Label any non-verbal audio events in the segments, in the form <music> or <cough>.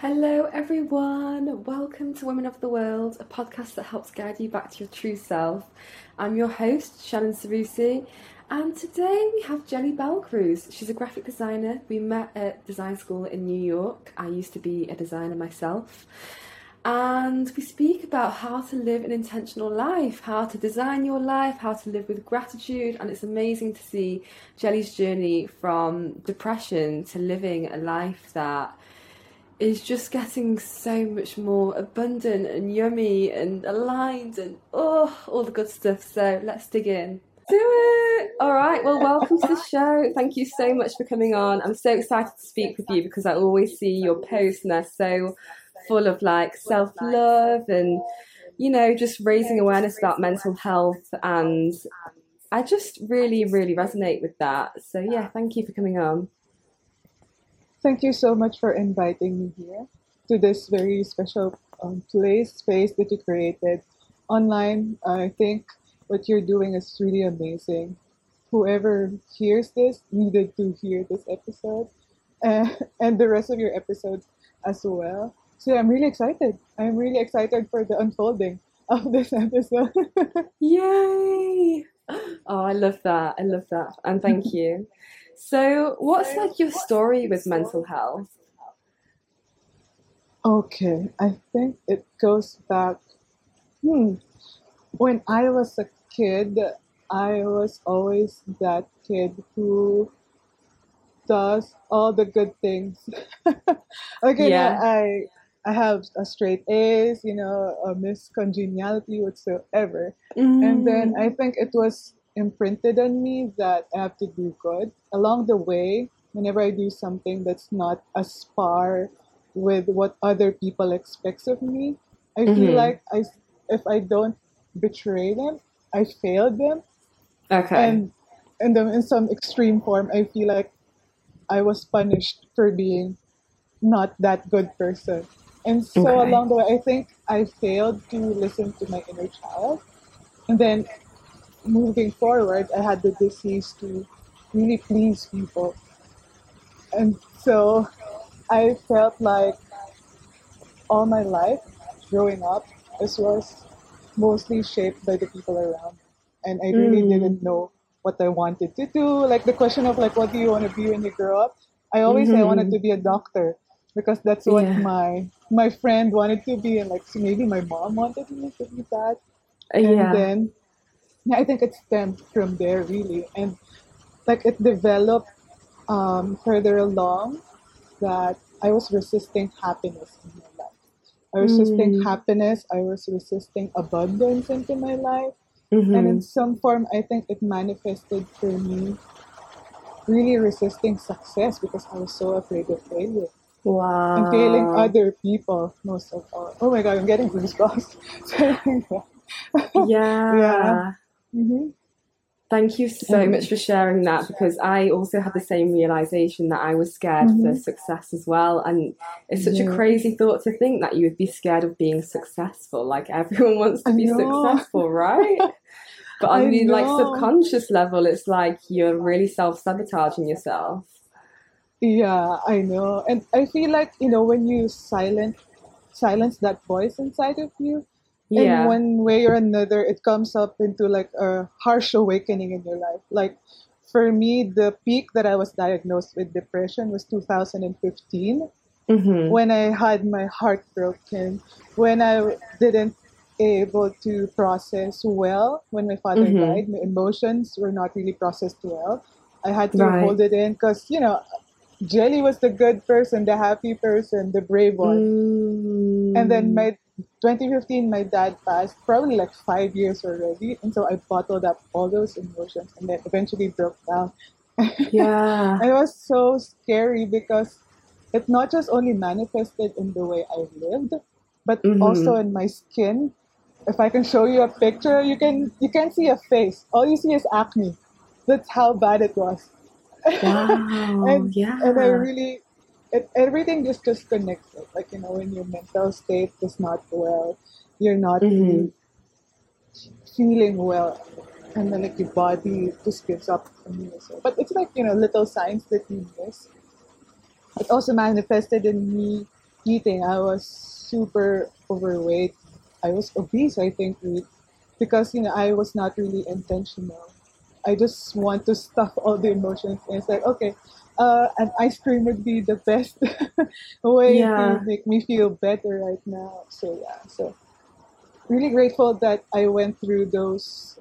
Hello, everyone. Welcome to Women of the World, a podcast that helps guide you back to your true self. I'm your host, Shannon Sarussi, and today we have Geli Balcruz. She's a graphic designer. We met at design school in New York. I used to be a designer myself. And we speak about how to live an intentional life, how to design your life, how to live with gratitude. And it's amazing to see Geli's journey from depression to living a life that is just getting so much more abundant and yummy and aligned and oh, all the good stuff. So let's dig in. Do it! All right, well, welcome to the show. Thank you so much for coming on. I'm so excited to speak with you because I always see your posts and they're so full of like self love and, you know, just raising awareness about mental health. And I just really, really resonate with that. So, yeah, thank you for coming on. Thank you so much for inviting me here to this very special um, place, space that you created online. I think what you're doing is really amazing. Whoever hears this needed to hear this episode uh, <laughs> and the rest of your episodes as well. So I'm really excited. I'm really excited for the unfolding of <laughs> this episode. Yay! <gasps> Oh, I love that. I love that. And thank <laughs> you. So, what's like your story with mental health? Okay, I think it goes back. Hmm. When I was a kid, I was always that kid who does all the good things. <laughs> okay, yeah. I I have a straight A's, you know, a Miss Congeniality whatsoever. Mm. And then I think it was imprinted on me that I have to do good. Along the way, whenever I do something that's not as par with what other people expect of me, I mm-hmm. feel like I if I don't betray them, I failed them. Okay. And and then in some extreme form, I feel like I was punished for being not that good person. And so okay. along the way, I think I failed to listen to my inner child. And then moving forward, I had the disease to really please people. And so I felt like all my life growing up, this was mostly shaped by the people around. And I really mm. didn't know what I wanted to do. Like the question of like, what do you want to be when you grow up? I always mm-hmm. I wanted mm-hmm. to be a doctor because that's what yeah. my my friend wanted to be, and like so maybe my mom wanted me to be that. And yeah. then I think it stemmed from there really, and like it developed um, further along that I was resisting happiness in my life. I was resisting mm. happiness. I was resisting abundance into my life, mm-hmm. and in some form, I think it manifested for me really resisting success because I was so afraid of failure. Wow. And failing other people most of all. Oh my god, I'm getting goosebumps. <laughs> yeah. yeah. Mm-hmm. Thank you so mm-hmm. much for sharing that because I also had the same realization that I was scared mm-hmm. for success as well. And it's such a crazy thought to think that you would be scared of being successful. Like everyone <laughs> wants to be successful, right? <laughs> But on the like subconscious level, it's like you're really self sabotaging yourself. Yeah, I know. And I feel like, you know, when you silent silence that voice inside of you, yeah. in one way or another it comes up into like a harsh awakening in your life like for me the peak that i was diagnosed with depression was 2015 mm-hmm. when i had my heart broken when i didn't able to process well when my father mm-hmm. died my emotions were not really processed well i had to right. hold it in because you know Geli was the good person the happy person the brave one mm. and then my 2015, my dad passed, probably like five years already. And so I bottled up all those emotions and then eventually broke down. <laughs> Yeah. it was so scary because it not just only manifested in the way I lived, but mm-hmm. also in my skin. If I can show you a picture, you can you can see a face. All you see is acne. That's how bad it was. Wow. <laughs> and, yeah. And I really it, everything just just connected. Like you know, when your mental state is not well, you're not mm-hmm. feeling well, and then like your body just gives up on you. So, but it's like you know little signs that you miss. It also manifested in me eating, I was super overweight. I was obese, I think, because you know I was not really intentional. I just want to <laughs> stuff all the emotions. And it's like, okay, uh, an ice cream would be the best <laughs> way Yeah. to make me feel better right now. So yeah, so really grateful that I went through those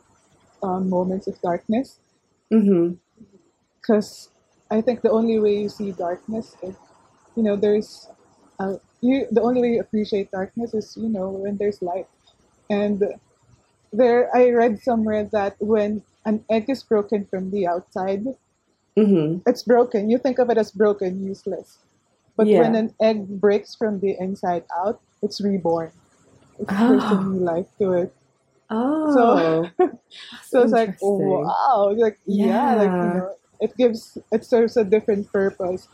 um, moments of darkness Mm-hmm. because I think the only way you see darkness is, you know, there's, uh, you the only way you appreciate darkness is you know when there's light, and there I read somewhere that when an egg is broken from the outside, Mm-hmm. it's broken. You think of it as broken, useless. But Yeah. when an egg breaks from the inside out, it's reborn. It brings a Oh. new life to it. Oh. So <laughs> so it's like, wow, like yeah, like you know, it gives it serves a different purpose.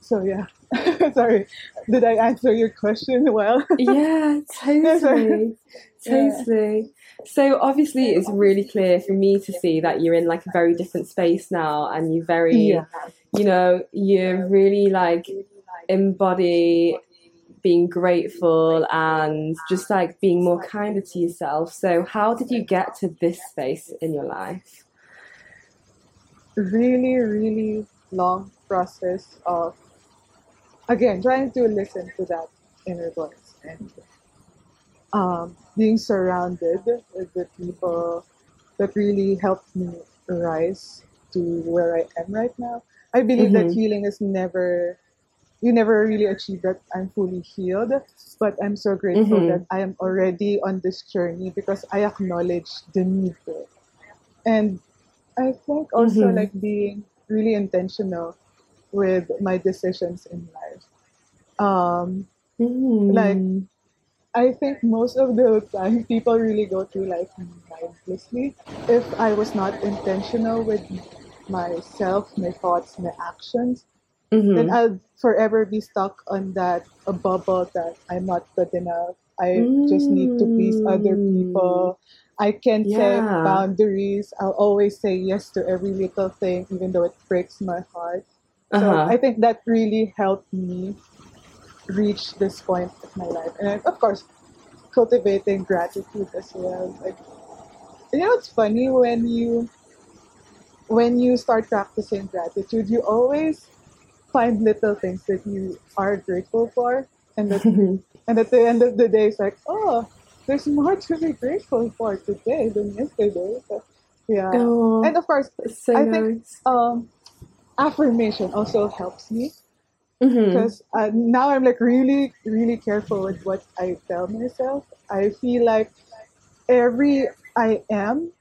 So yeah, <laughs> sorry, did I answer your question well? <laughs> yeah, totally, Yeah. totally. So obviously, it's really clear for me to see that you're in like a very different space now, and you very, Yeah. you know, you're really like embody being grateful and just like being more kinder to yourself. So, how did you get to this space in your life? Really, really long process of again trying to listen to that inner voice and um, being surrounded with the people that really helped me rise to where I am right now. I believe that Mhm. healing is never, you never really achieve that I'm fully healed, but I'm so grateful Mhm. that I am already on this journey because I acknowledge the need for it. And I think also Mhm. like being really intentional with my decisions in life. Um, Like, Mm. I think most of the time people really go through life mindlessly. If I was not intentional with myself, my thoughts, my actions, Mhm. then I'll forever be stuck on that a bubble that I'm not good enough. I just need to please other people. I can't set boundaries. I'll always say yes to every little thing, even though it breaks my heart. So Uh-huh. I think that really helped me reach this point of my life. And then, of course, cultivating gratitude as well. Like, you know, it's funny when you when you start practicing gratitude, you always find little things that you are grateful for, and that, <laughs> and at the end of the day, it's like, oh, there's more to be grateful for today than yesterday. So, yeah, Oh, and of course, so I nice. think um, affirmation also helps me Mhm. because uh, now I'm like really, really careful with what I tell myself. I feel like every I am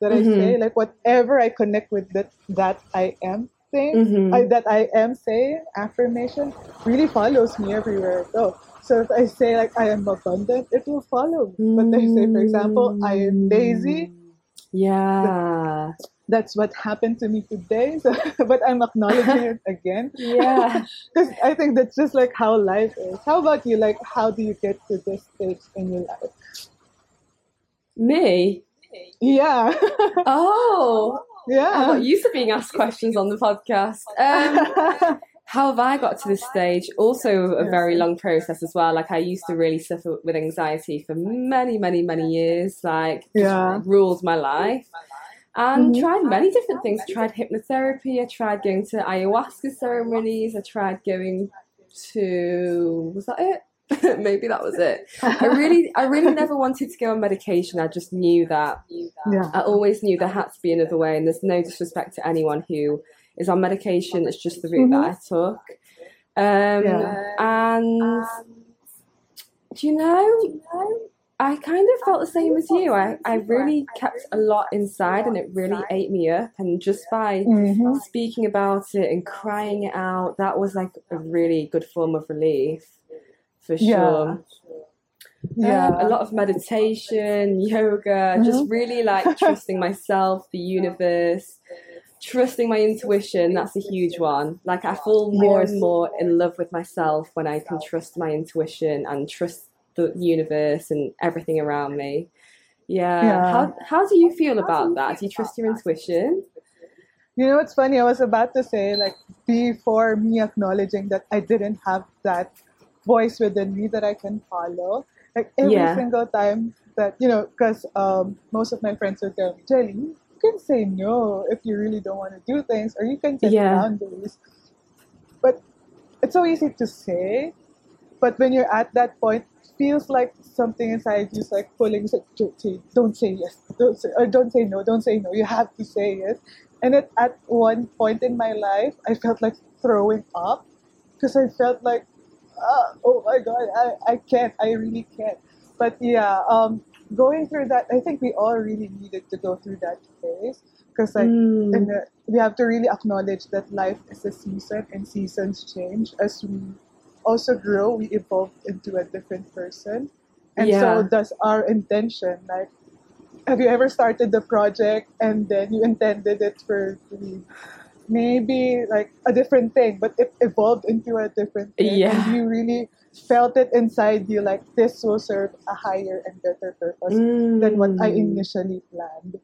that I Mhm. say, like whatever I connect with that that I am thing, Mhm. I, that I am saying affirmation really follows me everywhere I go. So if I say like I am abundant, it will follow me. But I say, for example, I am lazy. Yeah. That's what happened to me today. So, <laughs> but I'm acknowledging it again. <laughs> Yeah. <laughs> Because I think that's just like how life is. How about you? Like, how do you get to this stage in your life? Me? Yeah. Oh, I'm yeah. not used to being asked questions on the podcast. Um, how have I got to this stage? Also, a very long process as well. Like, I used to really suffer with anxiety for many, many, many years. Like, Yeah. ruled my life. And Mhm. tried many different things. I tried hypnotherapy. I tried going to ayahuasca ceremonies. I tried going to was that it? <laughs> Maybe that was it. I really, I really <laughs> never wanted to go on medication. I just knew that yeah. I always knew there had to be another way, and there's no disrespect to anyone who is on medication. It's just the route that I took. Um, Yeah. And do you know, I kind of felt the same as you. I, I really kept a lot inside, and it really ate me up. And just by Mhm. speaking about it and crying it out, that was like a really good form of relief, for sure. Yeah. Um, a lot of meditation, yoga, just really like <laughs> trusting myself, the universe, trusting my intuition. That's a huge one. Like I feel more and more in love with myself when I can trust my intuition and trust the universe and everything around me. Yeah. Yeah. How how do you feel about that? Do you trust your intuition? You know it's funny? I was about to say, like, before me acknowledging that I didn't have that voice within me that I can follow. Like every Yeah. single time that you know, because um, most of my friends would tell me, Geli, you can say no if you really don't want to do things, or you can set Yeah. boundaries. But it's so easy to say, but when you're at that point, feels like something inside you is like pulling. It's like, don't say, don't say yes, don't say, or don't say no, don't say no. You have to say yes. And at, at one point in my life, I felt like throwing up because I felt like, ah, oh my god, I, I can't, I really can't. But yeah, um, going through that, I think we all really needed to go through that phase because like Mm. and uh, we have to really acknowledge that life is a season and seasons change as we also grow we evolve into a different person and Yeah. so does our intention like have you ever started the project and then you intended it for maybe like a different thing but it evolved into a different thing Yeah. and you really felt it inside you like this will serve a higher and better purpose than what I Mm. initially planned.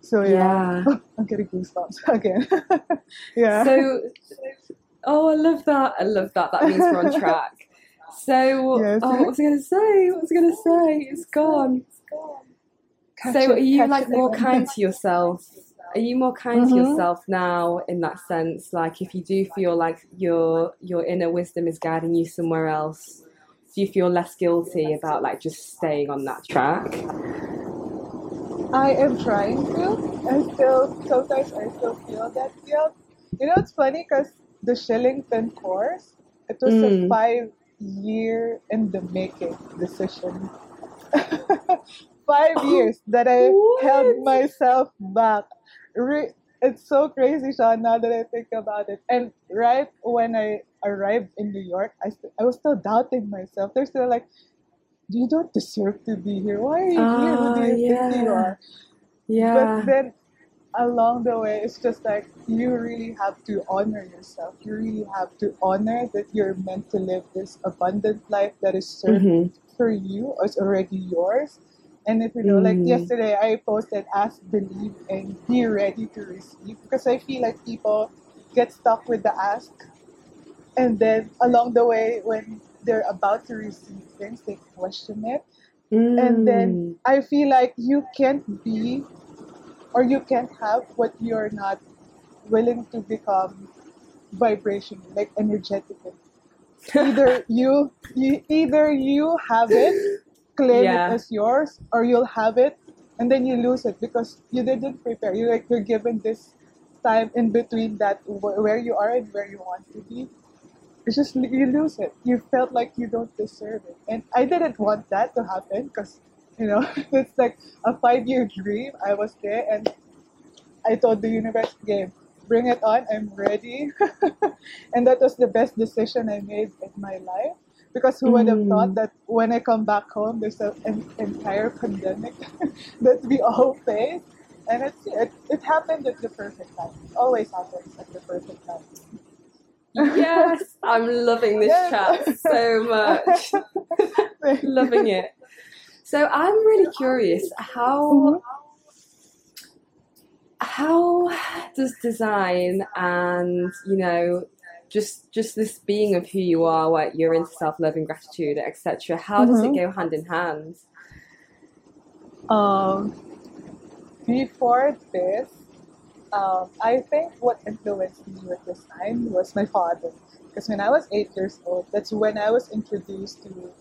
So yeah, Yeah. <laughs> I'm getting goosebumps <laughs> again. <laughs> yeah. So, oh, I love that. I love that. That means we're on track. <laughs> So, Yes. oh, what was I going to say? What was I going to say? It's gone. It's Catch So, it- are you like more kind to yourself? Are you more kind to Mhm. yourself now in that sense? Like, if you do feel like your your inner wisdom is guiding you somewhere else, do you feel less guilty about like just staying on that track? I am trying to. I still sometimes I still feel that guilt. You know, it's funny because the Shillington course, it was Mm. a five year in the making decision. <laughs> five years that I held myself back. Re- it's so crazy, Sean, now that I think about it. And right when I arrived in New York, I, st- I was still doubting myself. They're still like, you don't deserve to be here. Why are you here? Who do Ah, you think you are? Yeah. But then along the way, it's just like you really have to honor yourself. You really have to honor that you're meant to live this abundant life that is served Mhm. for you, or it's already yours. And if you know, like Mm. yesterday, I posted ask, believe, and be ready to receive because I feel like people get stuck with the ask, and then along the way, when they're about to receive things, they question it and then Mm. I feel like you can't be or you can't have what you're not willing to become vibration like energetically. <laughs> Either you, you either you have it, claim Yeah. it as yours, or you'll have it and then you lose it because you didn't prepare. You like you're given this time in between that wh- where you are and where you want to be. It's just you lose it. You felt like you don't deserve it, and I didn't want that to happen because you know <laughs> it's like a five-year dream. I was there, and I told the universe, "Game, bring it on. I'm ready." <laughs> and that was the best decision I made in my life because who would have thought Mm. that when I come back home, there's a- an entire pandemic <laughs> that we all face, and it's it, it happened at the perfect time. It always happens at the perfect time. Yes, I'm loving this Yes. chat so much. loving it. So I'm really curious how Mhm. how does design and you know just just this being of who you are, what you're into self love and gratitude, etc. How does it Mhm. go hand in hand? Um, before this, um, I think what influenced me with design was my father. Because when I was eight years old, that's when I was introduced to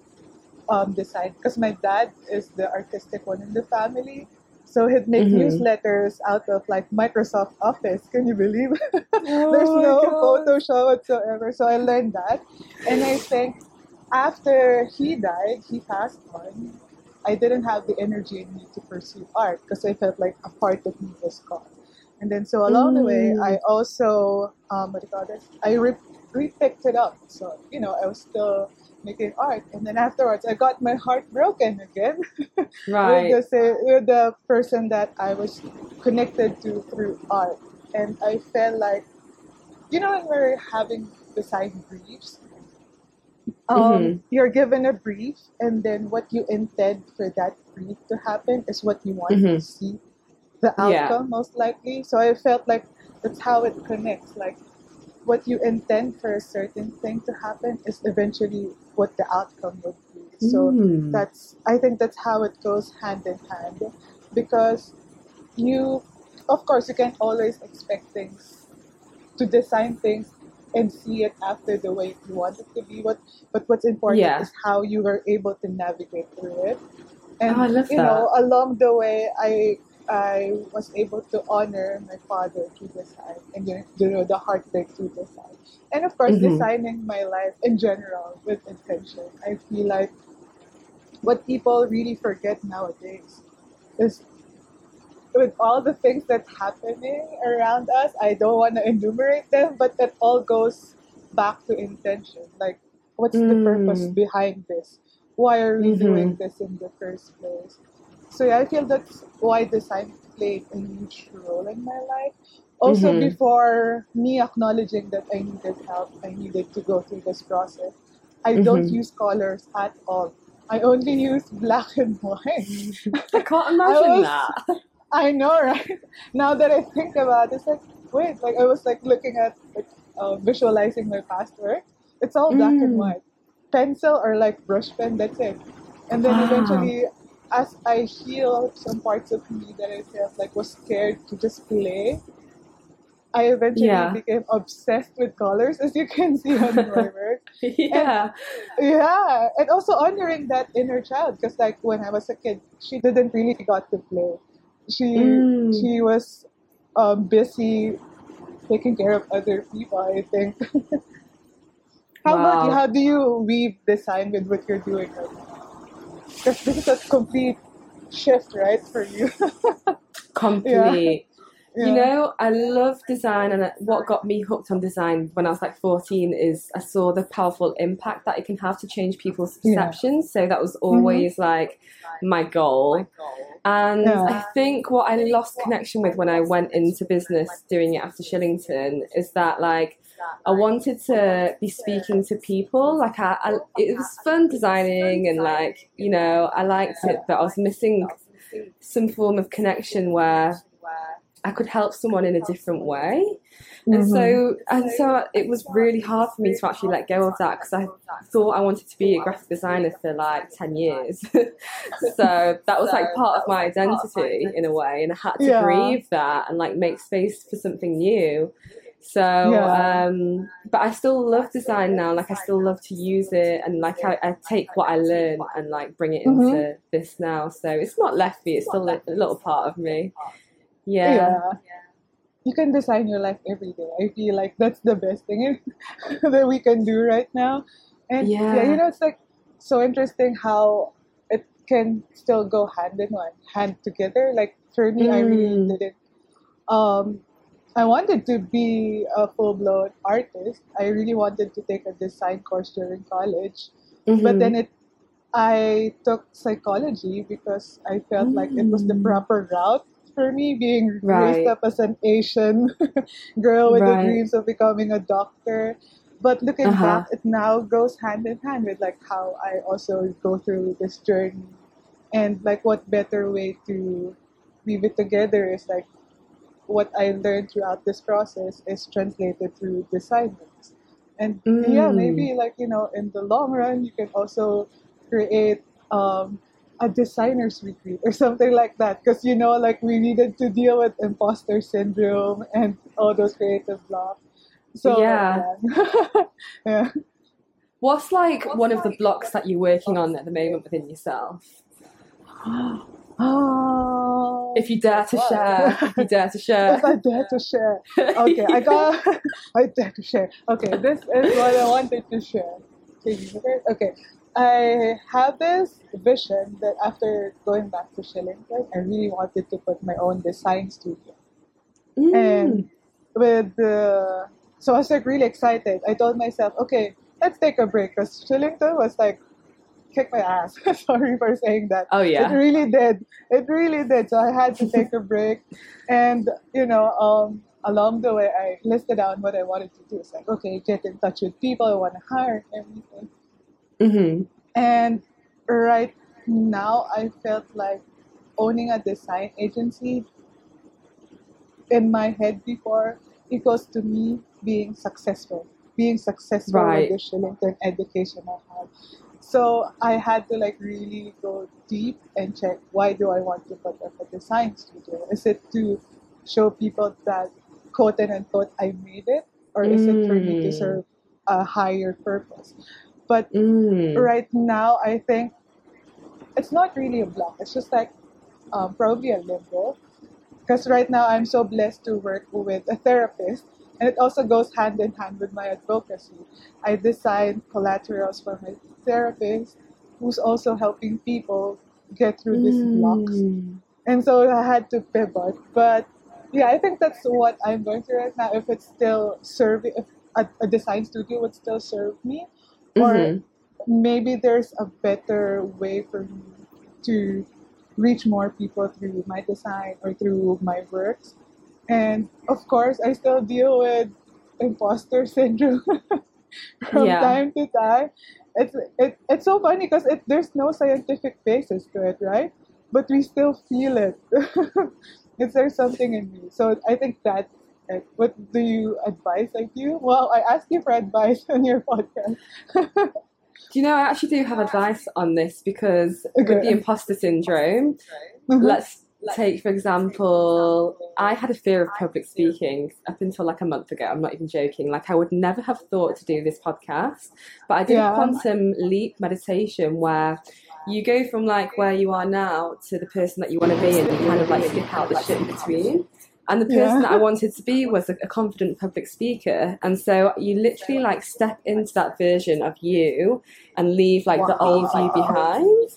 um, design. Because my dad is the artistic one in the family. So he'd make Mhm. newsletters out of like Microsoft Office. Can you believe? <laughs> Oh There's no God. Photoshop whatsoever. So I learned that. And I think after he died, he passed on, I didn't have the energy in me to pursue art because I felt like a part of me was gone. And then so along the way, Mm. I also, um, what do you call this? I re- re-picked it up. So, you know, I was still making art. And then afterwards, I got my heart broken again <laughs> Right. with, the, with the person that I was connected to through art. And I felt like, you know, when we're having design briefs, um, Mhm. you're given a brief, and then what you intend for that brief to happen is what you want Mhm. to see, the Yeah. outcome most likely. So I felt like that's how it connects. Like what you intend for a certain thing to happen is eventually what the outcome would be. So Mm. that's I think that's how it goes hand in hand because you of course you can always expect things to design things and see it after the way you want it to be what but what's important Yeah. is how you were able to navigate through it and Oh, I love you know along the way i i was able to honor my father through design and you know the heartbreak through design and of course Mhm. designing my life in general with intention i feel like what people really forget nowadays is with all the things that's happening around us, I don't want to enumerate them, but that all goes back to intention. Like, what's the purpose Mm. behind this? Why are we Mhm. doing this in the first place? So yeah, I feel that's why design played a huge role in my life. Also, Mhm. before me acknowledging that I needed help, I needed to go through this process. I don't Mhm. use colors at all. I only use black and white. <laughs> I can't imagine was- that. I know, right? <laughs> Now that I think about it, it's like, wait, like I was like looking at, like, uh, visualizing my past work. It's all black and Mm. white. Pencil or like brush pen, that's it. And then Wow. eventually, as I heal some parts of me that I felt like was scared to just play, I eventually Yeah. became obsessed with colors, as you can see on <laughs> my work. yeah. Yeah, and also honoring that inner child because like when I was a kid, she didn't really got to play. She Mm. she was um, busy taking care of other people. I think. <laughs> How about you? How do you weave design with what you're doing right now? Because this is a complete shift, right, for you? <laughs> Complete. Yeah. You know, I love design, and what got me hooked on design when I was like 14 is I saw the powerful impact that it can have to change people's Yeah. perceptions. So that was mm-hmm. always like my goal. And Yeah. I think what I lost connection with when I went into business doing it after Shillington is that like I wanted to be speaking to people. Like I, I it was fun designing and like you know I liked it, but I was missing some form of connection where I could help someone in a different way. And so mm-hmm. and so it was really hard for me to actually let go of that because I thought I wanted to be a graphic designer for like 10 years. <laughs> so that was like part of my identity in a way and I had to Yeah. grieve that and like make space for something new. So Yeah. um but I still love design now like I still love to use it and like I, I take what I learn and like bring it into this now. So it's not left me, it's still a, little part of me. Yeah. You can design your life every day. I feel like that's the best thing <laughs> that we can do right now. And yeah. Yeah. you know, it's like so interesting how it can still go hand in hand, hand together. Like for me, I really Mm. didn't. Um, I wanted to be a full blown artist. I really wanted to take a design course during college, but Mhm. then it I took psychology because I felt like it was the Mm. proper route for me, being Right. raised up as an Asian <laughs> girl with the dreams of becoming a doctor. But looking Uh-huh. back, it now goes hand in hand with like how I also go through this journey, and like what better way to weave it together is like what I learned throughout this process is translated through assignments. And yeah, Mm. maybe like, you know, in the long run, you can also create um, a designer's retreat or <laughs> something like that. Because, you know, like we needed to deal with imposter syndrome and all those creative blocks. So, Yeah. yeah. <laughs> yeah. What's like one of the blocks that you're working on at the moment within yourself? <gasps> <gasps> Oh, If you dare to Wow. share, if you dare to share. <laughs> if I dare to share. Okay, I got. <laughs> I dare to share. Okay, this is what I wanted to share. Okay, I have this vision that after going back to Shillington, I really wanted to put my own design studio. Mm. And with the, so I was like really excited. I told myself, okay, let's take a break because Shillington was like, kick my ass. <laughs> Sorry for saying that. oh yeah, It really did. It really did. So I had to take a break. And, you know, um, along the way, I listed down what I wanted to do. It's like, okay, get in touch with people I want to hire and everything. hmm And right now, I felt like owning a design agency in my head before equals to me being successful, being successful Right. with the Shillington education I had. So I had to like really go deep and check why do I want to put up a design studio? Is it to show people that quote and unquote I made it, or is it for me to Mm. serve a higher purpose? But Mm. right now, I think it's not really a block. It's just like um, probably a limbo. Because right now, I'm so blessed to work with a therapist, and it also goes hand in hand with my advocacy. I design collaterals for my therapist, who's also helping people get through these blocks. Mm. And so I had to pivot. But yeah, I think that's what I'm going through right now. If it's still serving, if a, a design studio would still serve me, or Mhm. maybe there's a better way for me to reach more people through my design or through my works. And of course, I still deal with imposter syndrome <laughs> <laughs> from Yeah. time to time. It's it, it's so funny because it, there's no scientific basis to it, right? But we still feel it's <laughs> there something in me. So I think that. it. What do you advise like you? Well, I asked you for advice <laughs> on your podcast. Do you know, I actually do have advice on this because with the imposter syndrome, Mhm. let's take, for example, I had a fear of public speaking up until like a month ago. I'm not even joking. Like, I would never have thought to do this podcast, but I did Yeah. a quantum leap meditation where you go from like where you are now to the person that you want to be, and you kind of like skip out the shit in between. And the person Yeah. that I wanted to be was a, a confident public speaker. And so you literally like step into that version of you and leave like the old you behind.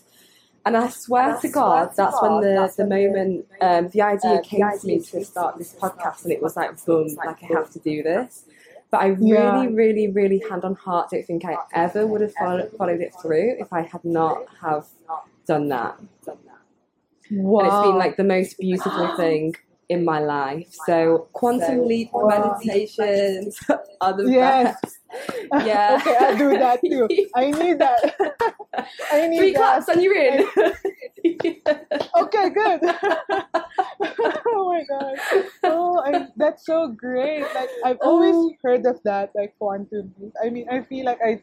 And I swear to God, that's when the, the moment, um, the idea came to me to start this podcast, and it was like, boom, like I have to do this. But I really, Yeah. really, really, hand on heart, don't think I ever would have followed, followed it through if I had not have done that. Wow. And it's been like the most beautiful thing in my life. So quantum leap meditations <laughs> are the Yes. best. <laughs> Yeah. <laughs> okay, I'll do that too. I need that. <laughs> I need Three that. claps and you're in. Okay, good. oh my god. Oh, I, that's so great. Like I've always Oh. heard of that, like quantum. I mean, I feel like I,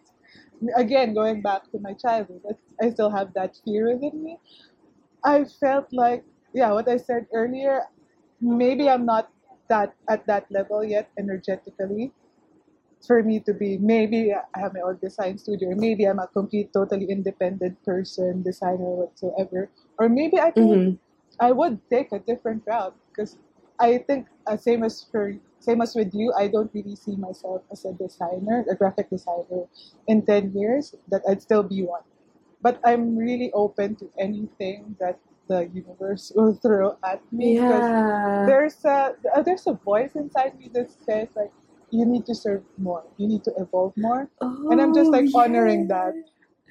again, going back to my childhood, I, I still have that fear within me. I felt like, yeah, what I said earlier. Maybe I'm not that at that level yet energetically. For me to be, maybe I have my own design studio, or maybe I'm a complete, totally independent person, designer, whatsoever, or maybe I can Mhm. I would take a different route because I think uh, same as for same as with you, I don't really see myself as a designer, a graphic designer, in ten years. That I'd still be one, but I'm really open to anything that the universe <laughs> will throw at me. Yeah. There's a there's a voice inside me that says like you need to serve more, you need to evolve more and I'm just like Oh, honoring that.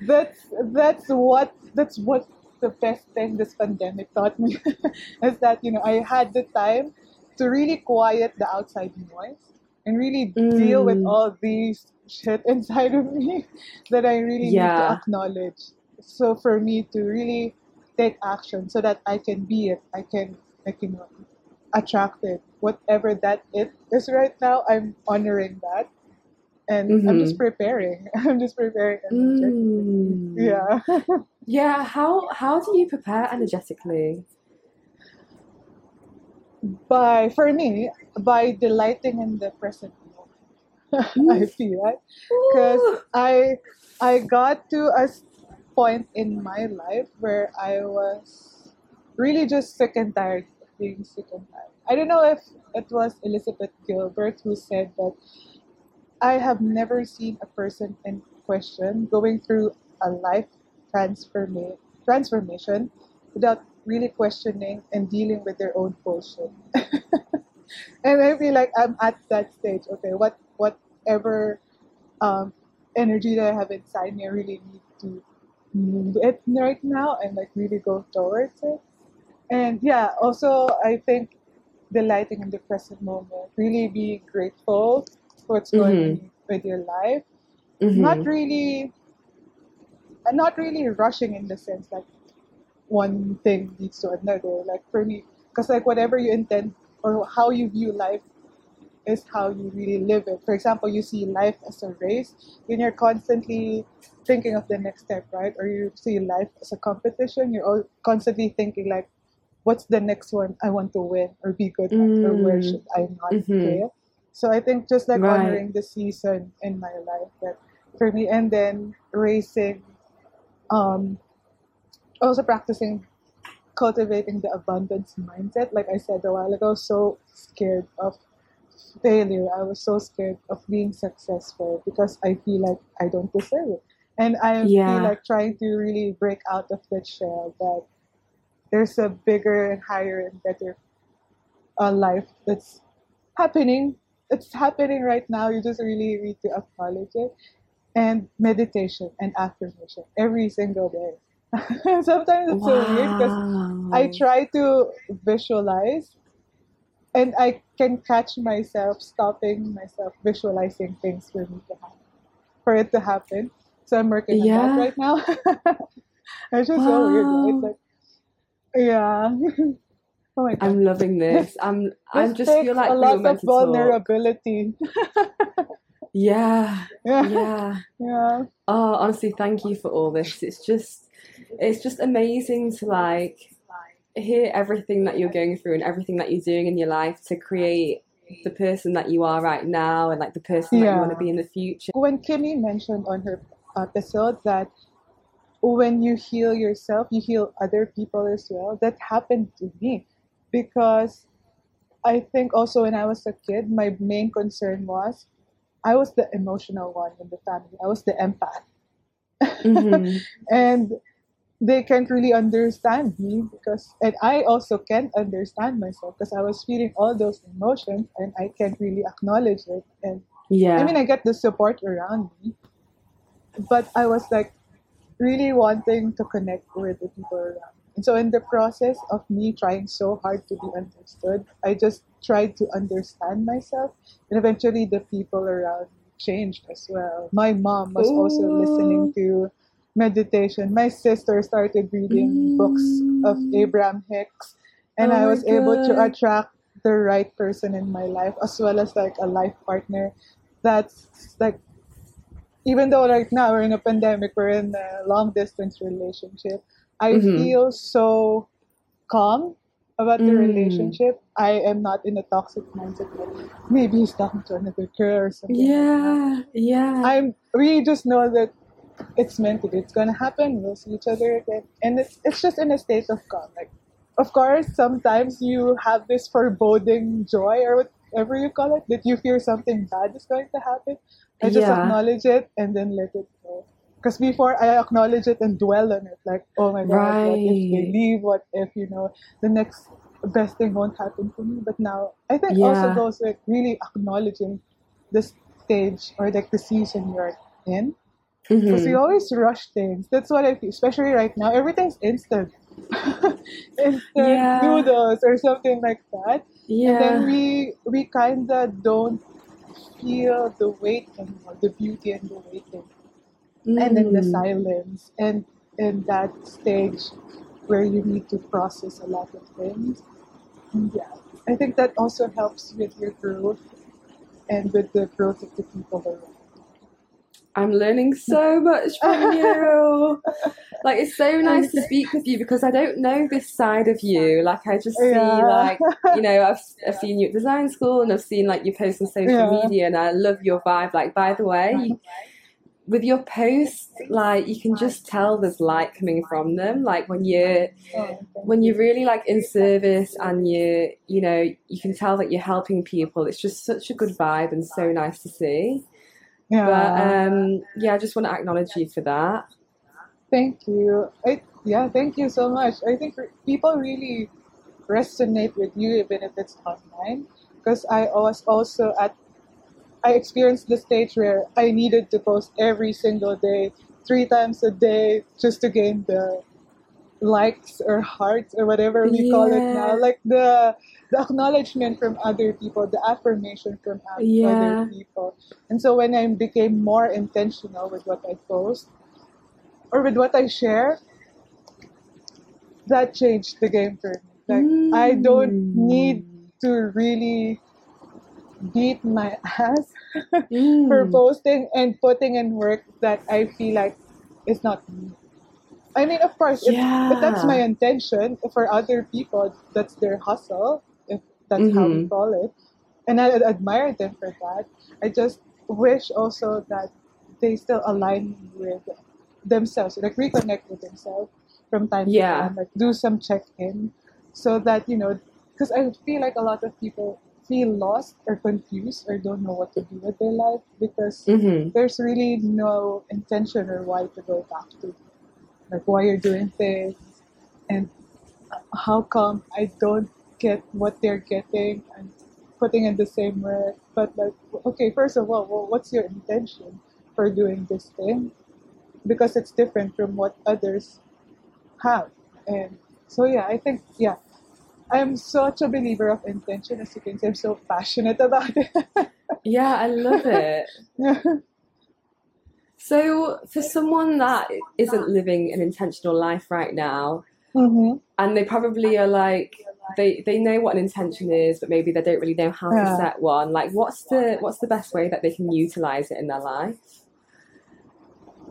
That's that's what that's what the best thing this pandemic taught me <laughs> is that you know I had the time to really quiet the outside noise and really deal with Mm. all these shit <laughs> inside of me that I really need to acknowledge. So for me to really take action so that I can be it, I can like you know attract it. Whatever that it is right now, I'm honoring that and I'm just preparing. <laughs> I'm just preparing energetically. Mm. Yeah. <laughs> Yeah. How how do you prepare energetically? by for me, by delighting in the present moment. <laughs> I feel right because I I got to a point in my life where I was really just sick and tired being sick and tired. I don't know if it was Elizabeth Gilbert who said that I have never seen a person in question going through a life transforma- transformation without really questioning and dealing with their own bullshit. <laughs> and I feel like I'm at that stage. Okay, what whatever um, energy that I have inside me, I really need to move it right now and like really go towards it. And yeah, also I think delighting in the present moment, really be grateful for what's going on with your life. Mhm. Not really, and not really rushing in the sense like one thing leads to another. Like for me, because like whatever you intend or how you view life is how you really live it. For example, you see life as a race when you're constantly thinking of the next step, right? Or you see life as a competition, you're all constantly thinking like, what's the next one I want to win or be good at, or where Mm. should I not Mhm. fail? So I think just like Right. honoring the season in my life that for me, and then racing, um, also practicing cultivating the abundance mindset. Like I said a while ago, so scared of failure. I was so scared of being successful because I feel like I don't deserve it. And I Yeah. feel like trying to really break out of that shell that there's a bigger and higher and better uh, life that's happening. It's happening right now. You just really need to acknowledge it. And meditation and affirmation every single day. <laughs> Sometimes it's so weird because I try to visualize and I can catch myself stopping myself visualizing things for me to happen, for it to happen. So I'm working on Yeah. that right now. <laughs> it's just so weird? Wow. Like, yeah. <laughs> oh my god. I'm loving this. <laughs> I'm I This just takes feel like a lot of meant to talk. vulnerability. <laughs> Yeah. yeah. Yeah. Yeah. Oh, honestly, thank you for all this. It's just it's just amazing to like hear everything that you're going through and everything that you're doing in your life to create the person that you are right now and like the person that you want to be in the future. When Kimmy mentioned on her episode that when you heal yourself, you heal other people as well. That happened to me because I think also when I was a kid, my main concern was I was the emotional one in the family. I was the empath. Mhm. <laughs> and they can't really understand me because and I also can't understand myself because I was feeling all those emotions and I can't really acknowledge it and yeah, I mean I get the support around me but I was like really wanting to connect with the people around me. And so in the process of me trying so hard to be understood, I just tried to understand myself and eventually the people around me changed as well. My mom was also listening to meditation. My sister started reading books of Mm. Abraham Hicks and Oh I was able to attract the right person in my life as well as like a life partner that's like even though right now we're in a pandemic, we're in a long distance relationship, I Mhm. feel so calm about the Mm. relationship. I am not in a toxic mindset like maybe he's talking to another girl or something. Yeah. Yeah. I'm we just know that it's meant to be. It's gonna happen. We'll see each other again, and it's it's just in a state of calm. Like, of course, sometimes you have this foreboding joy or whatever you call it that you fear something bad is going to happen. I just Yeah. acknowledge it and then let it go. Because before I acknowledge it and dwell on it, like, oh my god, what if they leave? What if you know the next best thing won't happen to me? But now I think also Yeah. goes with really acknowledging the stage or like the season you're in. Because we Mhm. always rush things. That's what I feel, especially right now. Everything's instant. <laughs> instant Yeah. noodles or something like that. Yeah. And then we we kinda don't feel the weight anymore, the beauty and the waiting. And then the Mm. silence and and that stage where you need to process a lot of things. And yeah. I think that also helps with your growth and with the growth of the people around. I'm learning so <laughs> much from you. <laughs> Like it's so nice to speak with you because I don't know this side of you. Like I just see Yeah. like you know I've <laughs> I've seen you at design school and I've seen like you post on social Yeah. media and I love your vibe. Like by the way, you, with your posts, like you can just tell there's light coming from them. Like when you're when you. you're really like in service and you you know you can tell that you're helping people. It's just such a good vibe and so nice to see. But Yeah. um, yeah, I just want to acknowledge you for that. Thank you. I, yeah, thank you so much. I think people really resonate with you even if it's online. Because I was also at, I experienced the stage where I needed to post every single day, three times a day, just to gain the likes or hearts or whatever we call it now. Like the the acknowledgement from other people, the affirmation from Yeah. other people. And so when I became more intentional with what I post or with what I share, that changed the game for me. Like I don't need Mm. to really beat my <laughs> ass Mm. for posting and putting in work that I feel like is not me. I mean, of course, if, if that's my intention, for other people, that's their hustle, if that's how we Mhm. call it. And I admire them for that. I just wish also that they still align with themselves, like reconnect with themselves from time Yeah. to time, like do some check in so that, you know, because I feel like a lot of people feel lost or confused or don't know what to do with their life because Mhm. there's really no intention or why to go back to like why you're doing things and how come I don't get what they're getting and putting in the same work but like okay first of all well, what's your intention for doing this thing? Because it's different from what others have. And so yeah I think yeah I'm such a believer of intention as you can see I'm so passionate about it. Yeah, I love it. <laughs> So, for someone that isn't living an intentional life right now, hmm and they probably are like they they know what an intention is, but maybe they don't really know how to set one. Like, what's the what's the best way that they can utilize it in their life?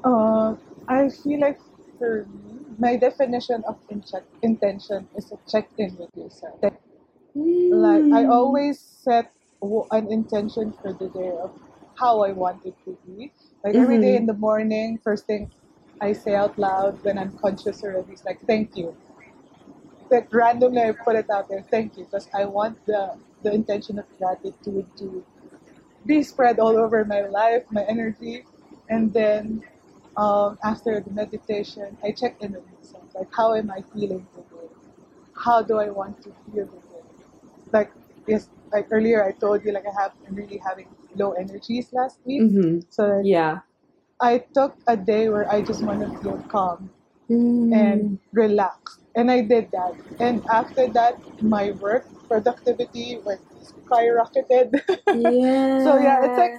Uh, I feel like for me, my definition of in- intention is a check in with yourself. Like I Mm. always set an intention for the day of how I want it to be. Like every day in the morning, first thing I say out loud when I'm conscious already is like thank you. Like randomly I put it out there, thank you, because I want the the intention of gratitude to be spread all over my life, my energy, and then um, after the meditation, I check in with myself. Like, how am I feeling today? How do I want to feel today? Like, yes, like earlier I told you, like I have I'm really having low energies last week. Mhm. So Yeah. I took a day where I just want to feel calm Mm. and relaxed, and I did that. And after that, my work productivity went skyrocketed. yeah. <laughs> So yeah, it's like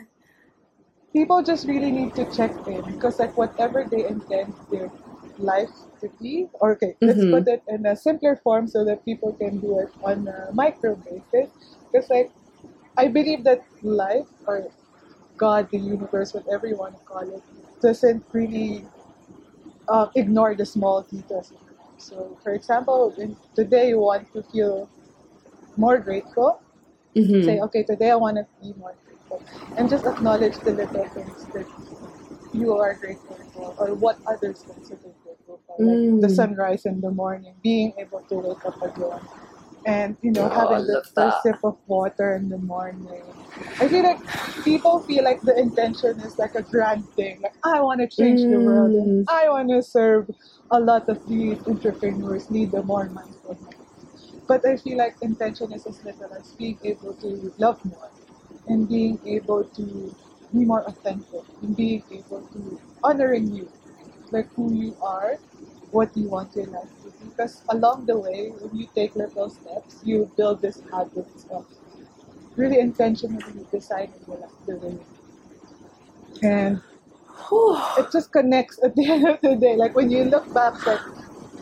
people just really need to check in because like whatever they intend their life to be, or okay, let's Mhm. put it in a simpler form so that people can do it on a micro basis. Because like I believe that life or God, the universe, whatever you want to call it, doesn't really uh, ignore the small details. So, for example, today you want to feel more grateful, Mhm. say, okay, today I want to be more grateful. And just acknowledge the little things that you are grateful for or what others consider grateful for. Like the Mm. sunrise in the morning, being able to wake up again. And, you know, Oh, having the first that. sip of water in the morning. I feel like people feel like the intention is like a grand thing. Like, I want to change the world. And Mm. I want to serve a lot of these entrepreneurs, lead a more mindful life. But I feel like intention is as little as being able to love more and being able to be more authentic and being able to honoring you, like who you are, what you want your life to be. Because along the way, when you take little steps, you build this habits of really intentionally deciding life the way. And Whew. it just connects at the <laughs> end of the day. Like when you look back, like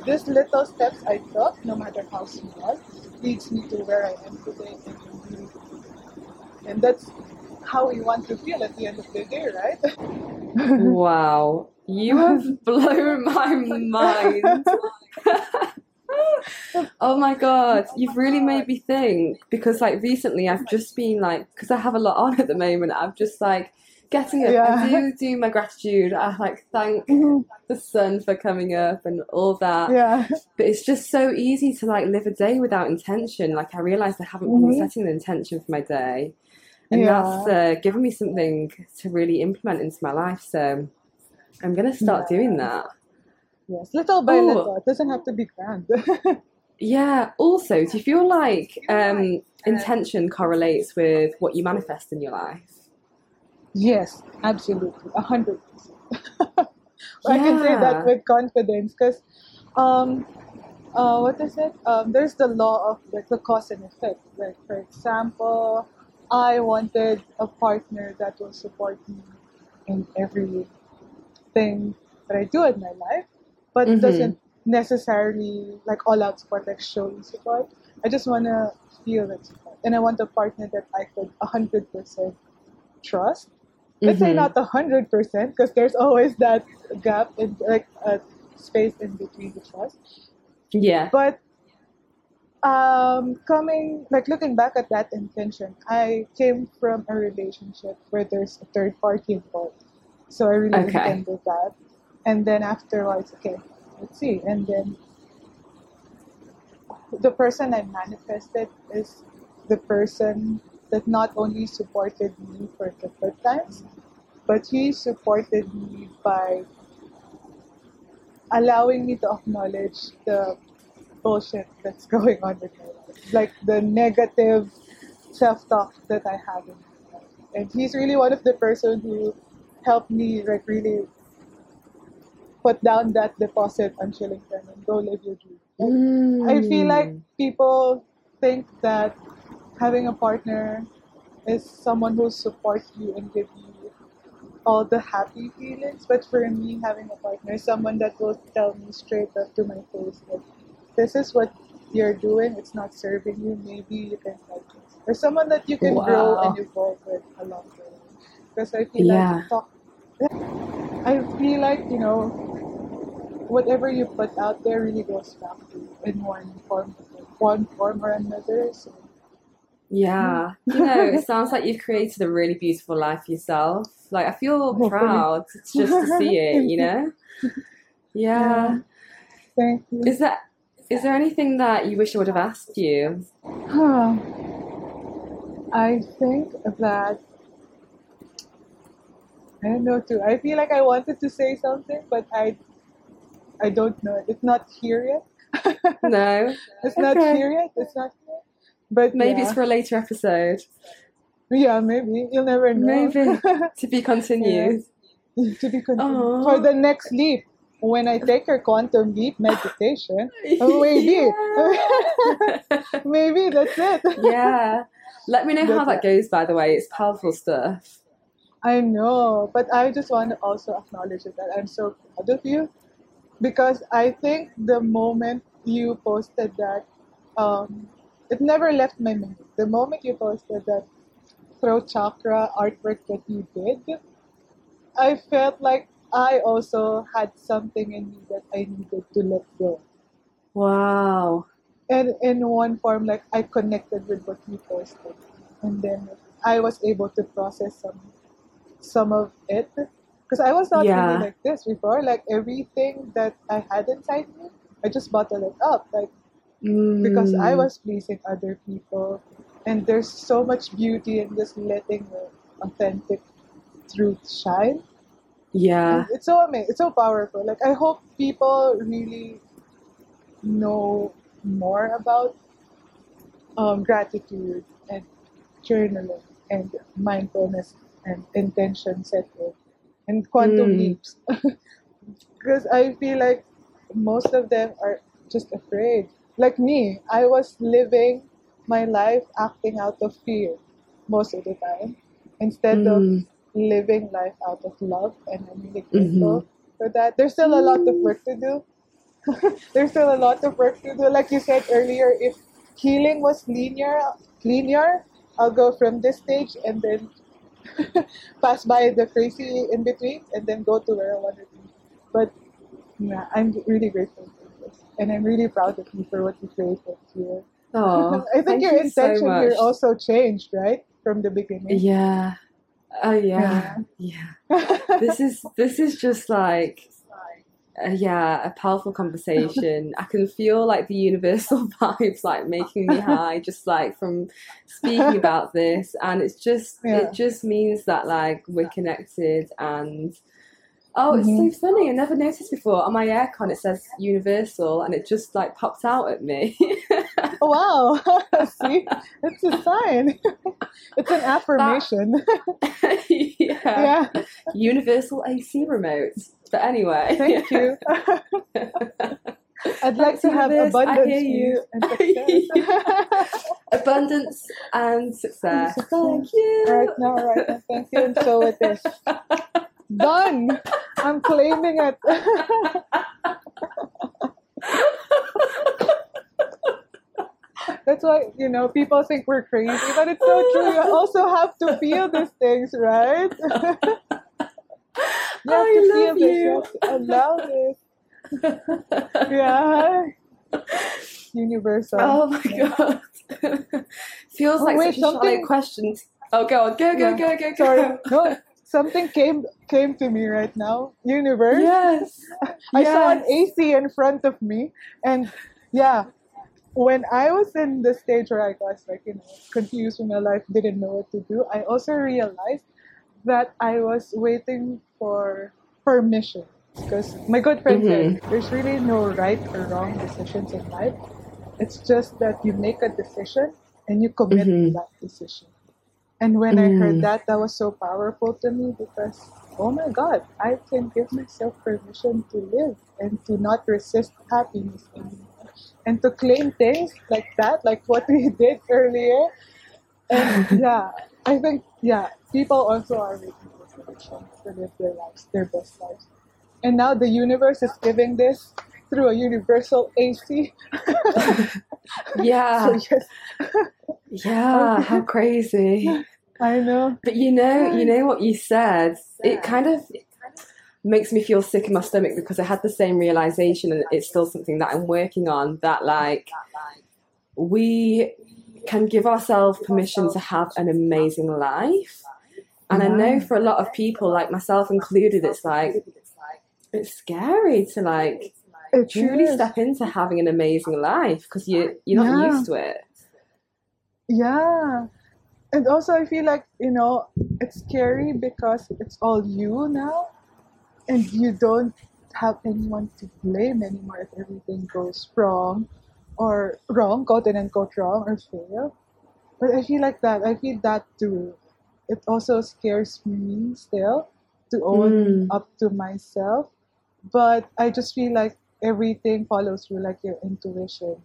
these little steps I took, no matter how small, leads me to where I am today. And, I'm really happy. and that's how we want to feel at the end of the day, right? <laughs> Wow. You have <laughs> blown my mind. Oh my god, you've really made me think because like recently I've just been like because I have a lot on at the moment. I'm just like getting up. I Yeah. do do my gratitude. I like thank the sun for coming up and all that. yeah. But it's just so easy to like live a day without intention. Like I realized I haven't been Mhm. setting the intention for my day. And Yeah. that's uh, given me something to really implement into my life. So I'm going to start Yeah. doing that. Yes, little by Oh. little. It doesn't have to be grand. <laughs> Yeah. Also, do you feel like um, intention correlates with what you manifest in your life? yes, absolutely. A hundred percent. <laughs> I can say that with confidence because um uh, what is it? Um, there's the law of like the cause and effect. Like for example, I wanted a partner that will support me in everything that I do in my life, but Mhm. doesn't necessarily like all out support, like showing support. I just wanna feel that support. and I want a partner that I could hundred percent trust. Let's say Mhm. not hundred percent, because there's always that gap in like a space in between the trust. Yeah. But um, coming like looking back at that intention, I came from a relationship where there's a third party involved, so I really Okay. intended that. And then afterwards, okay, let's see. And then the person I manifested is the person that not only supported me for the good times, but he supported me by allowing me to acknowledge the bullshit that's <laughs> going on with my life, like the negative self-talk that I have in my life. And he's really one of the person who helped me like really put down that deposit on Shillington and go live your dream. I feel like Mm. people think that having a partner is someone who supports you and give you all the happy feelings. But for me, having a partner is someone that will tell me straight up to my face that this is what you're doing, it's not serving you, maybe you can try this. Or someone that you can grow and evolve with along the way. Because I feel Yeah. like talk I feel like, you know, whatever you put out there really goes back to you in one form, one form or another. So Yeah. Mm-hmm. You know, it <laughs> sounds like you've created a really beautiful life yourself. Like I feel Hopefully. proud just to see <laughs> it, you know? Yeah. thank you. Is that is there anything that you wish I would have asked you? Huh. I think that I don't know too. I feel like I wanted to say something, but I I don't know. It's not here yet. <laughs> No? it's not here yet. It's not here. But Maybe yeah. it's for a later episode. yeah, maybe you'll never know. Maybe. <laughs> To be continued. to be continued. Aw. For the next leap, when I take your quantum leap meditation, oh, maybe, <laughs> maybe that's it. yeah. Let me know how That's that goes, by the way. It's powerful stuff. I know, but I just want to also acknowledge that I'm so proud of you because I think the moment you posted that, um, it never left my memory. The moment you posted that throat chakra artwork that you did, I felt like I also had something in me that I needed to let go. Wow. And in one form, like I connected with what you posted, and then I was able to process some some of it because I was not Yeah. really like this before. Like everything that I had inside me, I just bottled it up, like because I Mm. was pleasing other people, and there's so much beauty in just letting the authentic truth shine. Yeah. And it's so amazing. It's so powerful. Like I hope people really know more about um, gratitude and journaling and mindfulness and intention setting and quantum Mm. leaps. <laughs> Because I feel like most of them are just afraid. Like me, I was living my life acting out of fear most of the time instead of Mm. living life out of love and I'm really grateful for that. There's still a lot of work to do. <laughs> There's still a lot of work to do. Like you said earlier, if healing was linear linear, I'll go from this stage and then <laughs> pass by the crazy in between and then go to where I want to be. But yeah, I'm really grateful for this. And I'm really proud of you for what you created here. Oh, <laughs> I think your you so intention here also changed, right? From the beginning. Yeah. Oh yeah. Yeah. This is this is just like uh, yeah, a powerful conversation. I can feel like the universal <laughs> vibes like making me high just like from speaking about this and it's just <laughs> Yeah. it just means that like we're connected and oh it's Mhm. so funny I never noticed before on my aircon it says universal and it just like popped out at me. <laughs> wow. See? It's a sign. it's an affirmation. yeah. yeah. Universal AC remote. But anyway. Thank you. <laughs> I'd like to have. I abundance, hear you. and <laughs> success. Abundance and success. Thank you. right now, right now. Thank you. And so it is. <laughs> Done. I'm claiming it. That's That's why, you know, people think we're crazy, but it's so true. You also have to feel these things, right? I love. You to allow this. Yeah. Universal. Oh my god. <laughs> Feels Oh, like wait, such a something- question. Oh, go on. Go, go, Yeah. go, go, go. Sorry. No, something came came to me right now. Universe. Yes. I saw an AC in front of me, and yeah, when I was in the stage where I was like, you know, confused with my life, didn't know what to do, I also realized that I was waiting for permission. Because my good friend said, mm-hmm. there's really no right or wrong decisions in life. It's just that you make a decision and you commit to that decision. And when I heard mm. that, that was so powerful to me because, oh my God, I can give myself permission to live and to not resist happiness anymore. And to claim things like that, like what <laughs> we did earlier. And <laughs> yeah, I think, yeah, people also are making decisions to live their lives, their best lives. And now the universe is giving this through a universal AC. <laughs> Yeah. so yes, Yeah. How crazy. I know. But you know, you know what you said. It kind of makes me feel sick in my stomach because I had the same realization, and it's still something that I'm working on. That like we can give ourselves permission to have an amazing life, and I know for a lot of people, like myself included, it's like it's scary to like It truly is. step into having an amazing life because you you're not Yeah. used to it. Yeah. And also, I feel like, you know, it's scary because it's all you now. And you don't have anyone to blame anymore if everything goes wrong or wrong, quote and unquote wrong or fail. But I feel like that. I feel that too. It also scares me still to own Mm. up to myself. But I just feel like everything follows through, like your intuition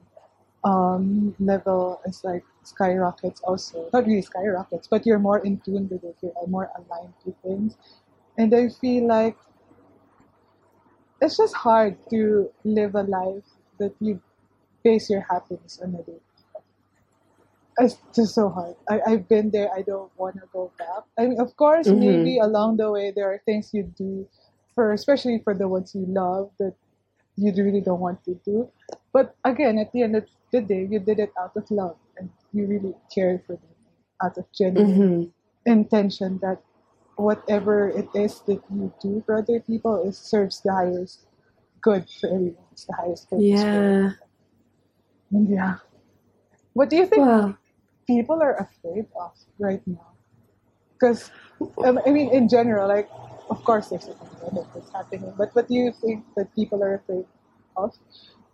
um, level is like skyrockets also. Not really skyrockets, but you're more in tune with it. You're more aligned to things. And I feel like it's just hard to live a life that you base your happiness on a day. It's just so hard. I, I've been there. I don't want to go back. I mean, of course, Mhm. maybe along the way there are things you do for, especially for the ones you love that you really don't want to do. But again, at the end of the day, you did it out of love and you really cared for them out of genuine hmm intention that whatever it is that you do for other people it serves the highest good for everyone. It's the highest purpose. For everyone. Yeah. Yeah. What do you think Well. people are afraid of right now? Because um, I mean, in general, like of course there's a pandemic that's happening, but what do you think that people are afraid of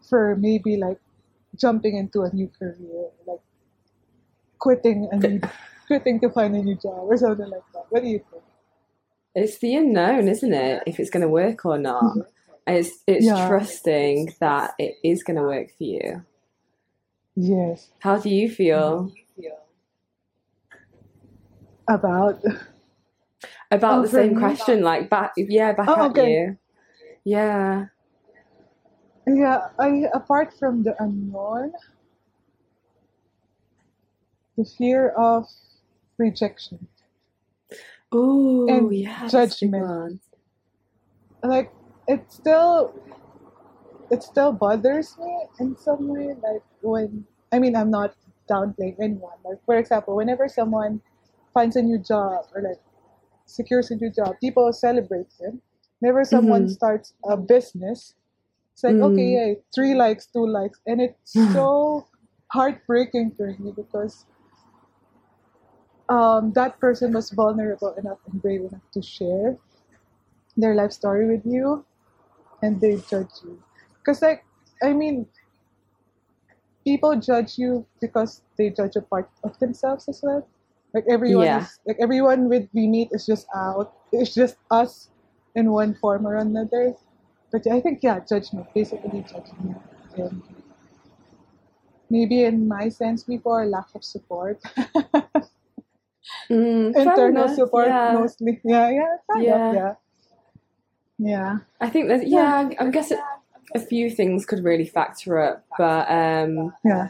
for maybe like jumping into a new career, like quitting a new, quitting to find a new job or something like that? What do you think? It's the unknown, isn't it? If it's going to work or not. And It's it's Yeah. trusting that it is going to work for you. Yes, How do you feel about about Oh, the same me? question? Like back, yeah, back Oh, at okay. you. Yeah. yeah. I apart from the unknown, the fear of rejection. Oh, yeah. that's a big judgment. like it's still it still bothers me in some way like when i mean i'm not downplaying anyone like for example whenever someone finds a new job or like secures a new job people celebrate them whenever someone Mhm. starts a business it's like Mm. okay yay, three likes two likes and it's <laughs> so heartbreaking for me because um, that person was vulnerable enough and brave enough to share their life story with you and they judge you because like i mean people judge you because they judge a part of themselves as well. Like everyone Yeah. is like everyone with we meet is just out it's just us in one form or another. But i think yeah judgment basically judgment. And maybe in my sense before lack of support. <laughs> Mm, <laughs> internal enough, support yeah. mostly. Yeah yeah Yeah. of, yeah. yeah. I think that yeah, I'm- I'm guessing a few things could really factor up, but um, yeah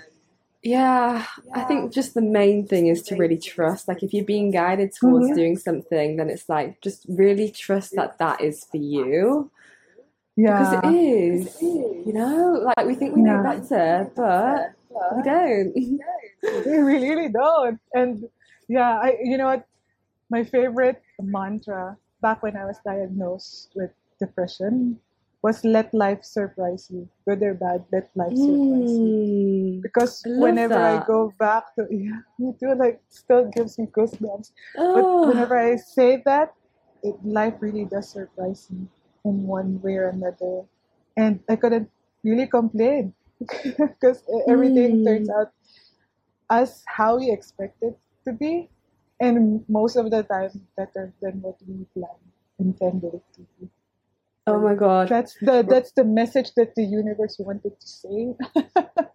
Yeah, I think just the main thing is to really trust. Like, if you're being guided towards Mhm. doing something, then it's like just really trust that that is for you Yeah. because it is. You know, like we think we know better, but we don't. <laughs> We really, really don't. And yeah, I you know what? My favorite mantra back when I was diagnosed with depression was let life surprise you. Good or bad, let life surprise you. Mm. Because I whenever I go back to yeah, me too, like still gives me goosebumps. Oh. But whenever I say that, it, life really does surprise me in one way or another. And I couldn't really complain <laughs> because everything Mm. turns out as how we expect it to be. And most of the time, better than what we planned, intended it to be. Oh my god. That's the that's the message that the universe wanted to say. <laughs>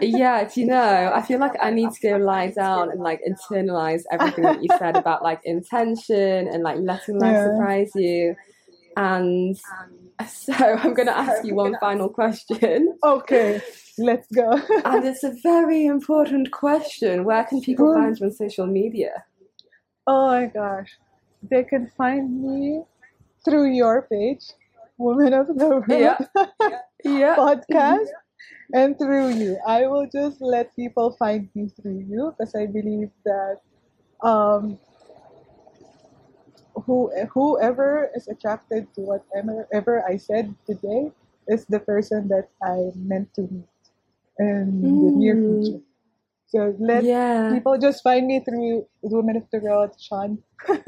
Yeah, do you know? I feel like I need to go lie down and like internalize everything that you said about like intention and like letting life Yeah. surprise you. And so I'm going to ask you one final question. okay, let's go. <laughs> And it's a very important question. Where can people find you on social media? Oh my gosh. They can find me through your page, Woman of the World Yeah. <laughs> Yeah. podcast, and through you. I will just let people find me through you because I believe that um, who whoever is attracted to whatever I said today is the person that I meant to meet in the near Mm. future. So let Yeah. people just find me through Women of the World, Shan. <laughs>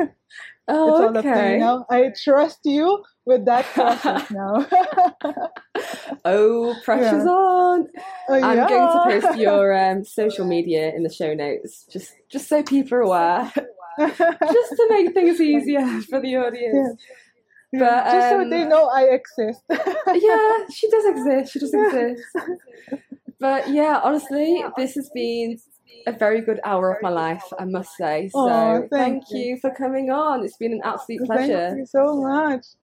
It's Oh, all up to you okay. now. I trust you with that <laughs> process now. <laughs> Oh, pressure's Yeah. on. Oh, I'm going to post your um, social media in the show notes, just just so people are aware, just to make things easier for the audience. Yeah, But, just so um, they know I exist. yeah, she does exist. She does exist. But yeah, honestly, this has been a very good hour of my life, I must say. So Aw, thank thank you. you for coming on. It's been an absolute pleasure. Thank you so much.